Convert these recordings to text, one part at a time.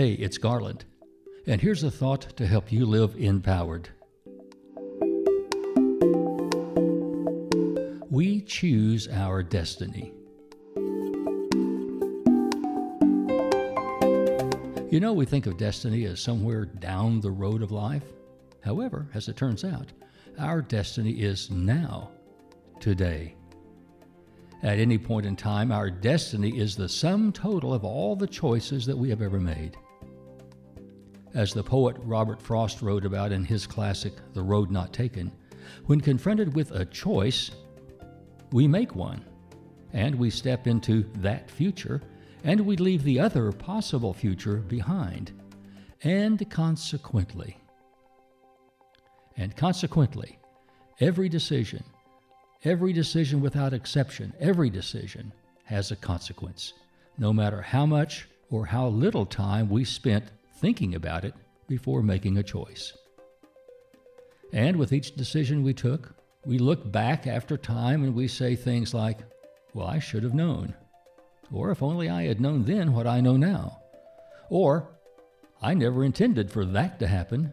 Hey, it's Garland, and here's a thought to help you live empowered. We choose our destiny. You know, we think of destiny as somewhere down the road of life. However, as it turns out, our destiny is now, today. At any point in time, our destiny is the sum total of all the choices that we have ever made. As the poet Robert Frost wrote about in his classic The Road Not Taken, when confronted with a choice, we make one, and we step into that future and we leave the other possible future behind. And consequently, and consequently, every decision, every decision without exception, every decision has a consequence, no matter how much or how little time we spent thinking about it before making a choice. And with each decision we took, we look back after time and we say things like, Well, I should have known. Or if only I had known then what I know now. Or I never intended for that to happen.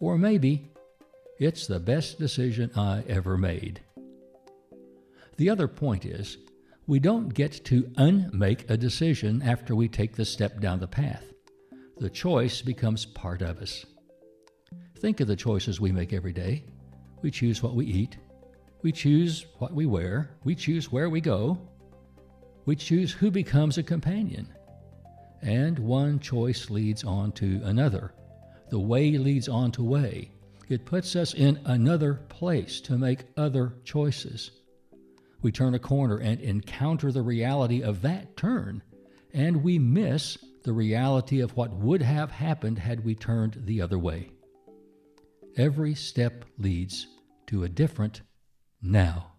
Or maybe it's the best decision I ever made. The other point is, we don't get to unmake a decision after we take the step down the path. The choice becomes part of us. Think of the choices we make every day. We choose what we eat. We choose what we wear. We choose where we go. We choose who becomes a companion. And one choice leads on to another. The way leads on to way. It puts us in another place to make other choices. We turn a corner and encounter the reality of that turn, and we miss the reality of what would have happened had we turned the other way. Every step leads to a different now.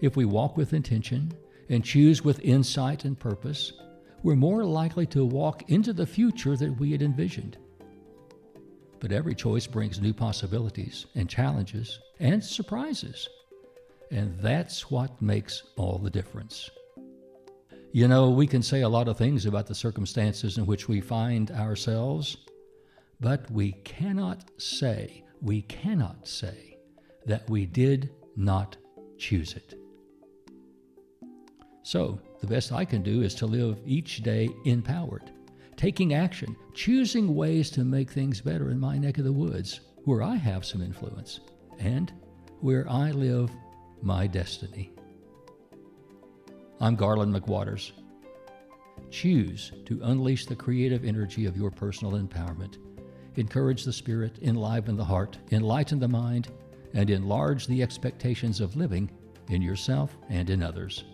If we walk with intention and choose with insight and purpose, we're more likely to walk into the future that we had envisioned. But every choice brings new possibilities and challenges and surprises. And that's what makes all the difference. You know, we can say a lot of things about the circumstances in which we find ourselves, but we cannot say, we cannot say that we did not choose it. So, the best I can do is to live each day empowered, taking action, choosing ways to make things better in my neck of the woods, where I have some influence, and where I live my destiny. I'm Garland McWaters. Choose to unleash the creative energy of your personal empowerment. Encourage the spirit, enliven the heart, enlighten the mind, and enlarge the expectations of living in yourself and in others.